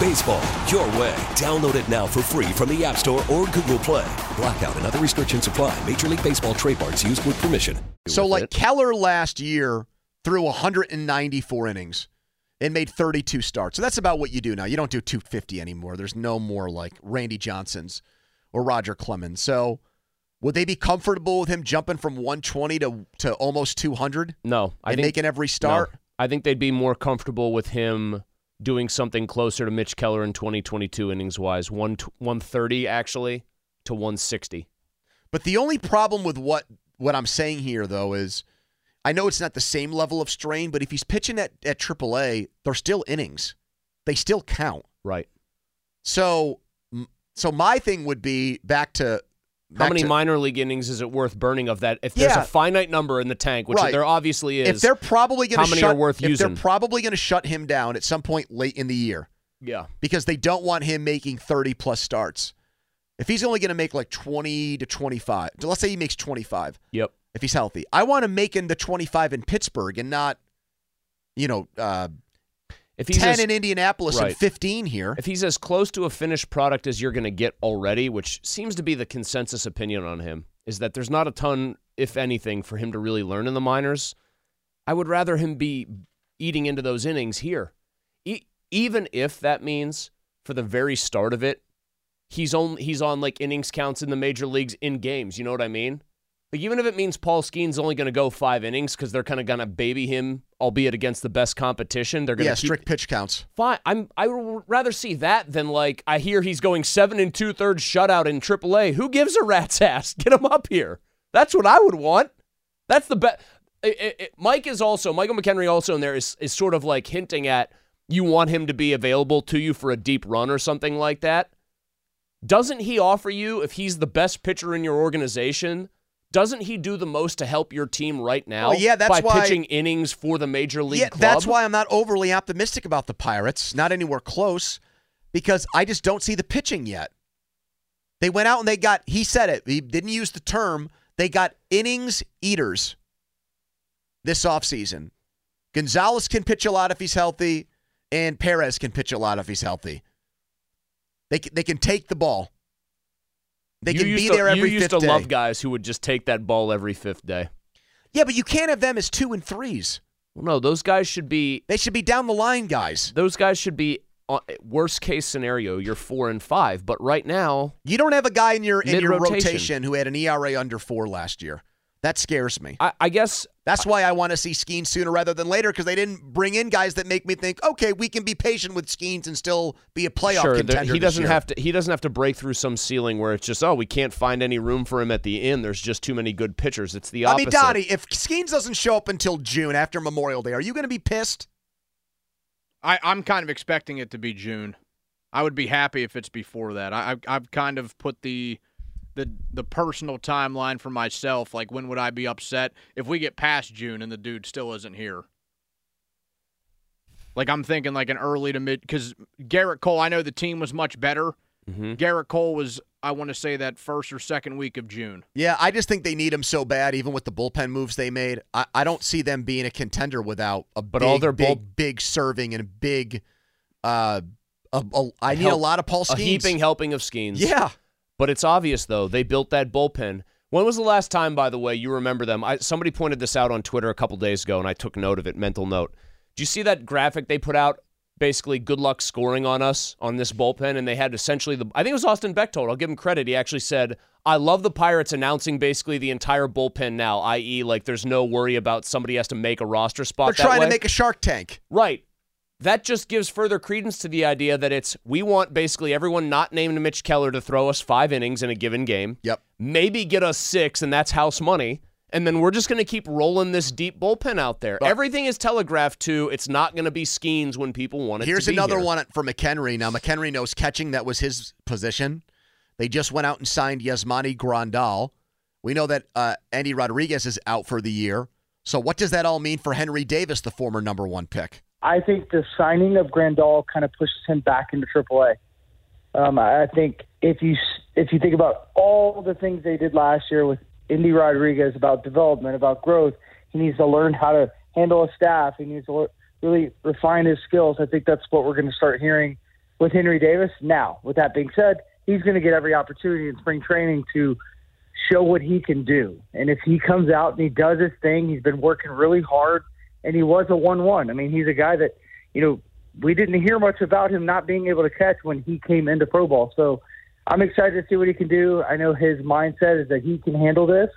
Baseball, your way. Download it now for free from the App Store or Google Play. Blackout and other restrictions apply. Major League Baseball trademarks used with permission. So, with like it. Keller last year threw 194 innings and made 32 starts. So that's about what you do now. You don't do 250 anymore. There's no more like Randy Johnson's or Roger Clemens. So, would they be comfortable with him jumping from 120 to to almost 200 No, I and think making every start? No. I think they'd be more comfortable with him doing something closer to Mitch Keller in 2022 innings wise, one 130 actually to 160. But the only problem with what what I'm saying here though is I know it's not the same level of strain, but if he's pitching at at AAA, they're still innings. They still count. Right. So so my thing would be back to How many to- minor league innings is it worth burning of that? If there's Yeah. a finite number in the tank, which Right. there obviously is, if they're probably going how to many shut are worth if using? they're probably going to shut him down at some point late in the year yeah, because they don't want him making 30 plus starts. If he's only going to make like 20 to 25, let's say he makes 25 yep. if he's healthy. I want him making the 25 in Pittsburgh and not you know, uh, If he's 10 as, in Indianapolis and 15 here. if he's as close to a finished product as you're going to get already, which seems to be the consensus opinion on him, is that there's not a ton, if anything, for him to really learn in the minors. I would rather him be eating into those innings here, e- even if that means for the very start of it, he's on he's on like innings counts in the major leagues in games. You know what I mean? Like even if it means Paul Skenes only going to go five innings because they're kind of going to baby him, albeit against the best competition. They're going to Yeah, keep strict pitch counts. fine. I'm I would rather see that than like I hear he's going seven and two thirds shutout in AAA. Who gives a rat's ass? Get him up here. That's what I would want. That's the best. Mike is also Michael McKenry also in there is is sort of like hinting at you want him to be available to you for a deep run or something like that. Doesn't he offer you if he's the best pitcher in your organization? Doesn't he do the most to help your team right now? Well, yeah, that's by why- pitching innings for the major league Yeah, club. that's why I'm not overly optimistic about the Pirates. Not anywhere close because I just don't see the pitching yet. They went out and they got, he said it, he didn't use the term, they got innings eaters this offseason. Gonzales can pitch a lot if he's healthy, and Perez can pitch a lot if he's healthy. They they can take the ball. They you can be to, there every You used to day. love guys who would just take that ball every fifth day. Yeah, but you can't have them as two and threes. Well, no, those guys should be. They should be down the line guys. Those guys should be. uh, Worst case scenario, you're four and five. But right now, You don't have a guy in your in your rotation who had an ERA under four last year. That scares me. I, I guess That's why I want to see Skenes sooner rather than later because they didn't bring in guys that make me think, okay, we can be patient with Skenes and still be a playoff sure there- contender. he doesn't year. have to. He doesn't have to break through some ceiling where it's just oh we can't find any room for him at the end. There's just too many good pitchers. It's the opposite. I opposite. mean, Donnie, if Skenes doesn't show up until June after Memorial Day, are you going to be pissed? I, I'm kind of expecting it to be June. I would be happy if it's before that. I, I've, I've kind of put the the the personal timeline for myself. Like, when would I be upset if we get past June and the dude still isn't here? Like, I'm thinking like an early to mid because Gerrit Cole. I know the team was much better. Mhm. Gerrit Cole was, I want to say that first or second week of June. Yeah, I just think they need him so bad, even with the bullpen moves they made. I, I don't see them being a contender without a But big, all their bull- big, big serving and a big. Uh, a, a, I need a lot of Paul Skenes. a heaping helping of Skenes. Yeah. But it's obvious though they built that bullpen. When was the last time, by the way, you remember them? I, somebody pointed this out on Twitter a couple days ago, and I took note of it. Mental note. Do you see that graphic they put out? Basically, good luck scoring on us on this bullpen, and they had essentially the. I think it was Austin Bechtold. I'll give him credit. He actually said, "I love the Pirates announcing basically the entire bullpen now, i.e., like there's no worry about somebody has to make a roster spot." They're trying way. to make a Shark Tank. Right. That just gives further credence to the idea that it's we want basically everyone not named Mitch Keller to throw us five innings in a given game. Yep. Maybe get us six, and that's house money. And then we're just going to keep rolling this deep bullpen out there. Everything is telegraphed to. It's not going to be Skenes when people want it. Here's another here. one for McKenry. Now McKenry knows catching that was his position. They just went out and signed Yasmani Grandal. We know that uh, Endy Rodriguez is out for the year. So, what does that all mean for Henry Davis, the former number one pick? I think the signing of Grandal kind of pushes him back into AAA. Um, I think if you if you think about all the things they did last year with Endy Rodriguez about development, about growth, he needs to learn how to handle a staff. He needs to really refine his skills. I think that's what we're going to start hearing with Henry Davis. Now, with that being said, he's going to get every opportunity in spring training to show what he can do. And if he comes out and he does his thing, he's been working really hard, and he was a one-one. I mean, he's a guy that you know we didn't hear much about him not being able to catch when he came into pro ball. So I'm excited to see what he can do. I know his mindset is that he can handle this,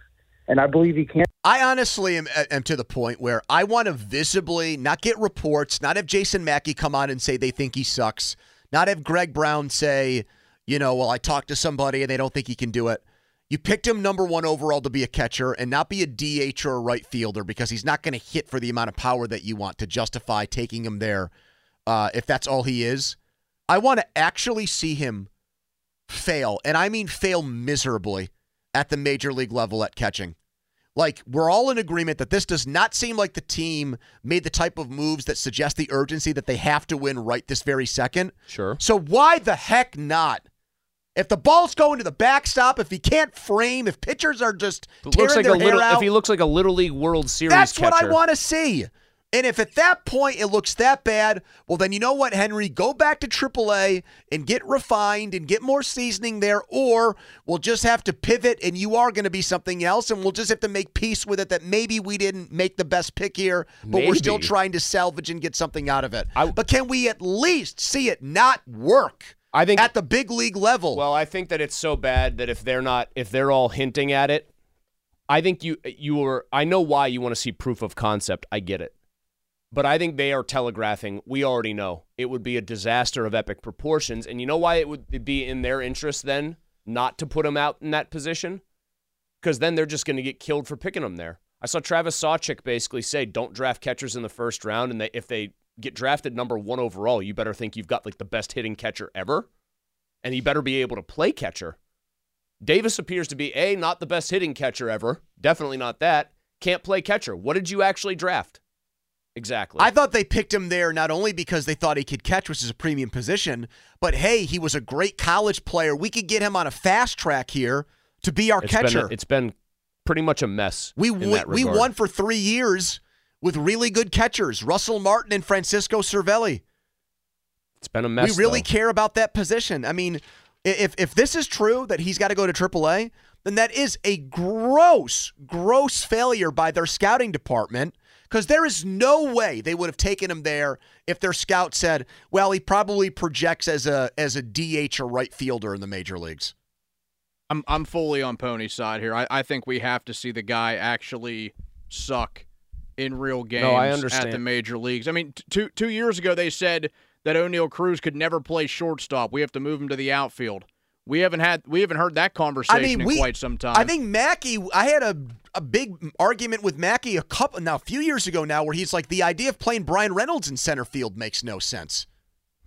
and I believe he can. I honestly am, am to the point where I want to visibly not get reports, not have Jason Mackey come on and say they think he sucks, not have Greg Brown say, you know, well, I talked to somebody and they don't think he can do it. You picked him number one overall to be a catcher and not be a DH or a right fielder because he's not going to hit for the amount of power that you want to justify taking him there uh, if that's all he is. I want to actually see him fail, and I mean fail miserably at the major league level at catching. Like, we're all in agreement that this does not seem like the team made the type of moves that suggest the urgency that they have to win right this very second. Sure. So, why the heck not? If the ball's going to the backstop, if he can't frame, if pitchers are just looks like their a little, hair out, if he looks like a little league World Series that's catcher. what I want to see. And if at that point it looks that bad, well, then you know what, Henry? Go back to AAA and get refined and get more seasoning there, or we'll just have to pivot and you are going to be something else, and we'll just have to make peace with it that maybe we didn't make the best pick here, but we're still trying to salvage and get something out of it. I- but can we at least see it not work I think at the big league level? Well, I think that it's so bad that if they're not, if they're all hinting at it, I think you you are. I know why you want to see proof of concept. I get it, but I think they are telegraphing. We already know it would be a disaster of epic proportions, and you know why it would be in their interest then not to put him out in that position, because then they're just going to get killed for picking him there. I saw Travis Sawchik basically say, "Don't draft catchers in the first round, and they, if they get drafted number one overall, you better think you've got like the best hitting catcher ever." and he better be able to play catcher. Davis appears to be A, not the best hitting catcher ever. Definitely not that. Can't play catcher. What did you actually draft? Exactly. I thought they picked him there not only because they thought he could catch, which is a premium position, but hey, he was a great college player. We could get him on a fast track here to be our It's catcher. Been, it's been pretty much a mess. we in w- that we won for three years with really good catchers, Russell Martin and Francisco Cervelli. It's been a mess. we really though. care about that position. I mean, if if this is true that he's got to go to AAA, then that is a gross, gross failure by their scouting department. Because there is no way they would have taken him there if their scout said, "Well, he probably projects as a as a DH or right fielder in the major leagues." I'm I'm fully on Pony's side here. I, I think we have to see the guy actually suck in real games I at the major leagues. I mean, t- two two years ago they said that Oneil Cruz could never play shortstop. We have to move him to the outfield. We haven't had we haven't heard that conversation in we, quite some time. I think Mackey. I had a a big argument with Mackey a couple now a few years ago now, where he's like the idea of playing Bryan Reynolds in center field makes no sense,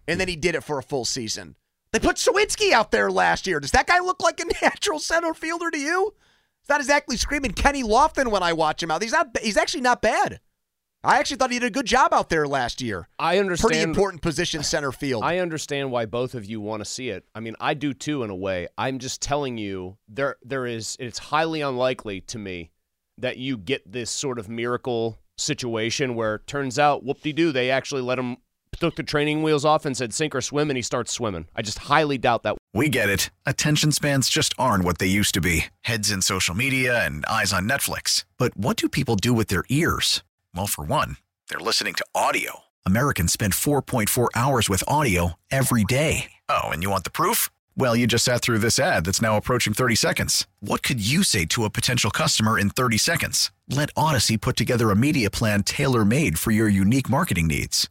and then he did it for a full season. They put Suwinski out there last year. Does that guy look like a natural center fielder to you? It's not exactly screaming Kenny Lofton when I watch him out. He's not. He's actually not bad. I actually thought he did a good job out there last year. I understand. Pretty important position center field. I understand why both of you want to see it. I mean, I do too in a way. I'm just telling you there there is it's highly unlikely to me that you get this sort of miracle situation where it turns out whoop-de-doo they actually let him took the training wheels off and said sink or swim and he starts swimming. I just highly doubt that. We get it. Attention spans just aren't what they used to be heads in social media and eyes on Netflix. But what do people do with their ears? Well, for one, they're listening to audio. Americans spend 4.4 hours with audio every day. Oh, and you want the proof? Well, you just sat through this ad that's now approaching 30 seconds. What could you say to a potential customer in 30 seconds? Let Audacy put together a media plan tailor made for your unique marketing needs.